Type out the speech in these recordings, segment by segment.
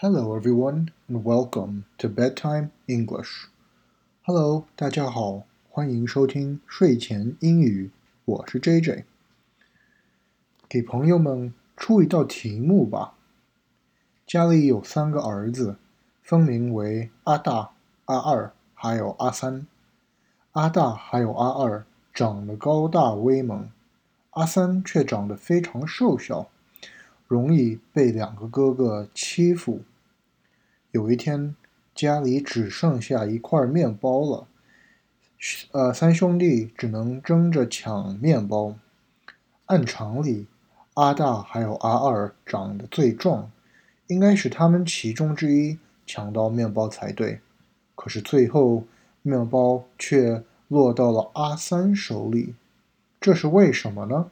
Hello, everyone, and welcome to Bedtime English. Hello，大家好，欢迎收听睡前英语。我是 JJ。给朋友们出一道题目吧。家里有三个儿子，分名为阿大、阿二还有阿三。阿大还有阿二长得高大威猛，阿三却长得非常瘦小，容易被两个哥哥欺负。有一天，家里只剩下一块面包了，呃，三兄弟只能争着抢面包。按常理，阿大还有阿二长得最壮。应该是他们其中之一抢到面包才对，可是最后面包却落到了阿三手里，这是为什么呢？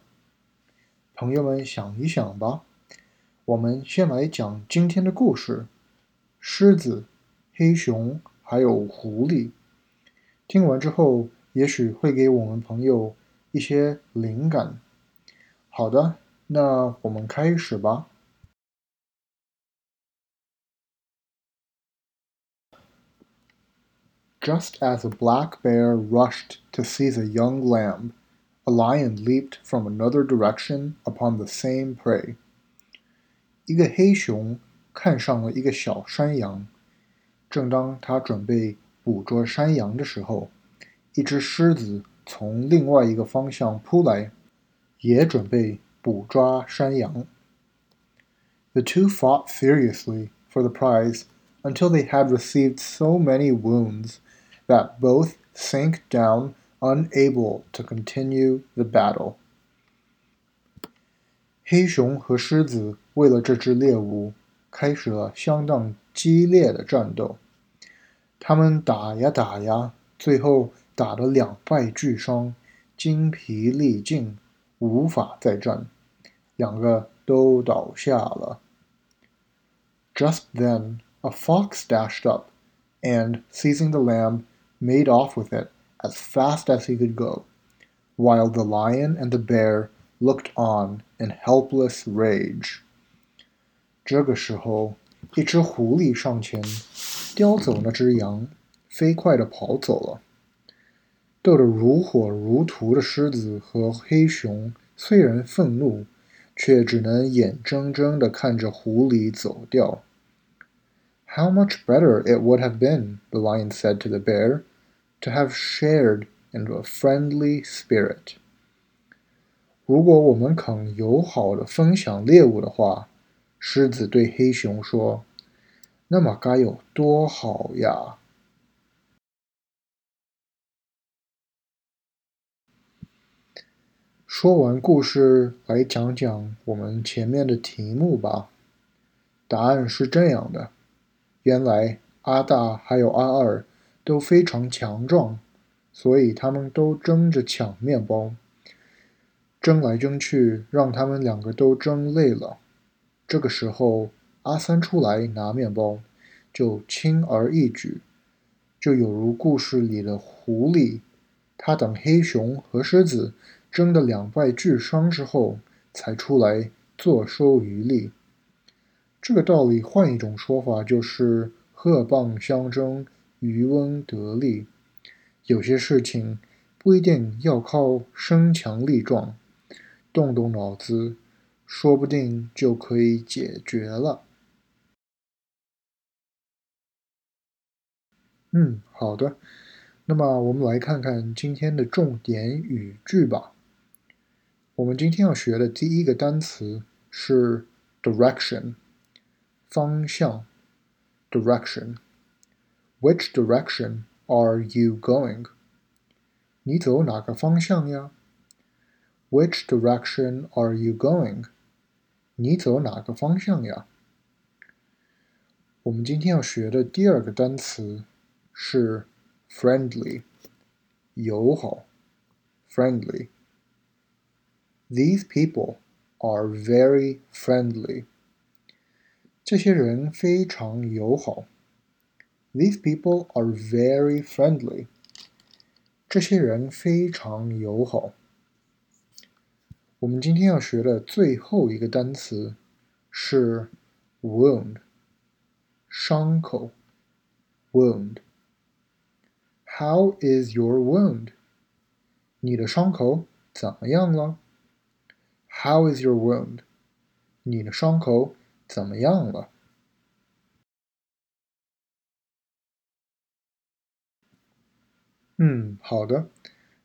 朋友们想一想吧。我们先来讲今天的故事：狮子、黑熊还有狐狸。听完之后，也许会给我们朋友一些灵感。好的，那我们开始吧。Just as a black bear rushed to seize a young lamb, a lion leaped from another direction upon the same prey. 一个黑熊 看上了一个小山羊，正当他准备捕捉山羊的时候，一只狮子从另外一个方向扑来，也准备捕抓山羊。The two fought furiously for the prize until they had received so many wounds that both sank down, unable to continue the battle. 黑熊和狮子为了这只猎物， 开始了相当激烈的战斗。他们打呀打呀，最后打得两败俱伤，精疲力尽，无法再战，两个都倒下了。Just then, a fox dashed up, and seizing the lamb, made off with it as fast as he could go, while the lion and the bear looked on in helpless rage. 这个时候，一只狐狸上前，叼走那只羊，飞快地跑走了。斗得如火如荼的狮子和黑熊虽然愤怒，却只能眼睁睁地看着狐狸走掉。how much better it would have been, the lion said to the bear, to have shared in a friendly spirit. 如果我们肯友好的分享猎物的话，狮子对黑熊说，那么该有多好呀！说完故事，来讲讲我们前面的题目吧。答案是这样的。原来阿大还有阿二都非常强壮，所以他们都争着抢面包，争来争去，让他们两个都争累了。这个时候，阿三出来拿面包，就轻而易举，就有如故事里的狐狸，他等黑熊和狮子争得两败俱伤之后，才出来坐收渔利。这个道理换一种说法就是鹤蚌相争，渔翁得利。有些事情不一定要靠身强力壮，动动脑子，说不定就可以解决了。嗯，好的。那么我们来看看今天的重点语句吧。我们今天要学的第一个单词是 direction。方向 direction. Which direction are you going? 你走哪个方向呀？Which direction are you going? 你走哪个方向呀？我们今天要学的第二个单词是 friendly，友好，friendly。These people are very friendly. 这些人非常友好。These people are very friendly. 这些人非常友好。我们今天要学的最后一个单词是 wound，伤口，wound。How is your wound？你的伤口怎么样了？How is your wound？你的伤口怎么样了？嗯，好的。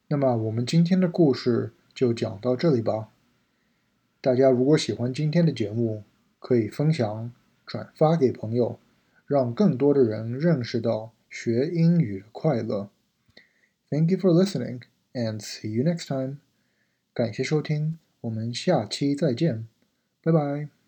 那么我们今天的故事就讲到这里吧。大家如果喜欢今天的节目，可以分享、转发给朋友，让更多的人认识到学英语的快乐。Thank you for listening, and see you next time. 感谢收听，我们下期再见，拜拜。